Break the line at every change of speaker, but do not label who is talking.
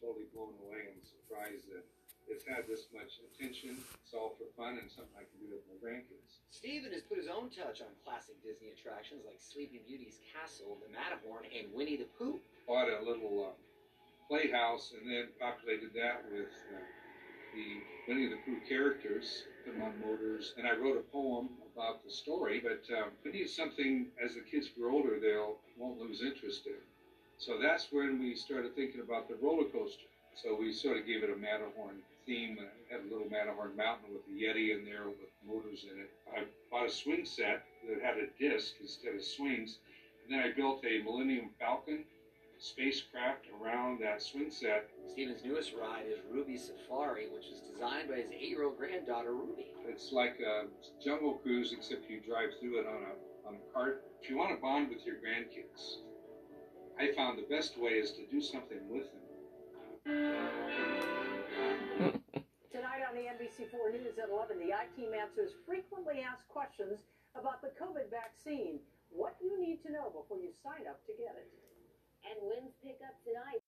totally blown away and surprised that it's had this much attention. It's all for fun and something I can do with my grandkids.
Steven has put his own touch on classic Disney attractions like Sleeping Beauty's castle, the Matterhorn, and Winnie the Pooh.
Bought a little uh, playhouse and then populated that with uh, the Winnie the Pooh characters, put them on motors, and I wrote a poem about the story. But um, we need something as the kids grow older, they'll won't lose interest in. So that's when we started thinking about the roller coaster. So we sort of gave it a Matterhorn theme. Uh, had a little Matterhorn mountain with a Yeti in there with motors in it. I bought a swing set that had a disc instead of swings. And then I built a Millennium Falcon spacecraft around that swing set.
Steven's newest ride is Ruby Safari, which was designed by his eight-year-old granddaughter Ruby.
It's like a jungle cruise, except you drive through it on a on a cart. If you want to bond with your grandkids, I found the best way is to do something with them.
Tonight on the NBC4 News at 11, the I team answers frequently asked questions about the COVID vaccine. What you need to know before you sign up to get it.
And wins pick up tonight.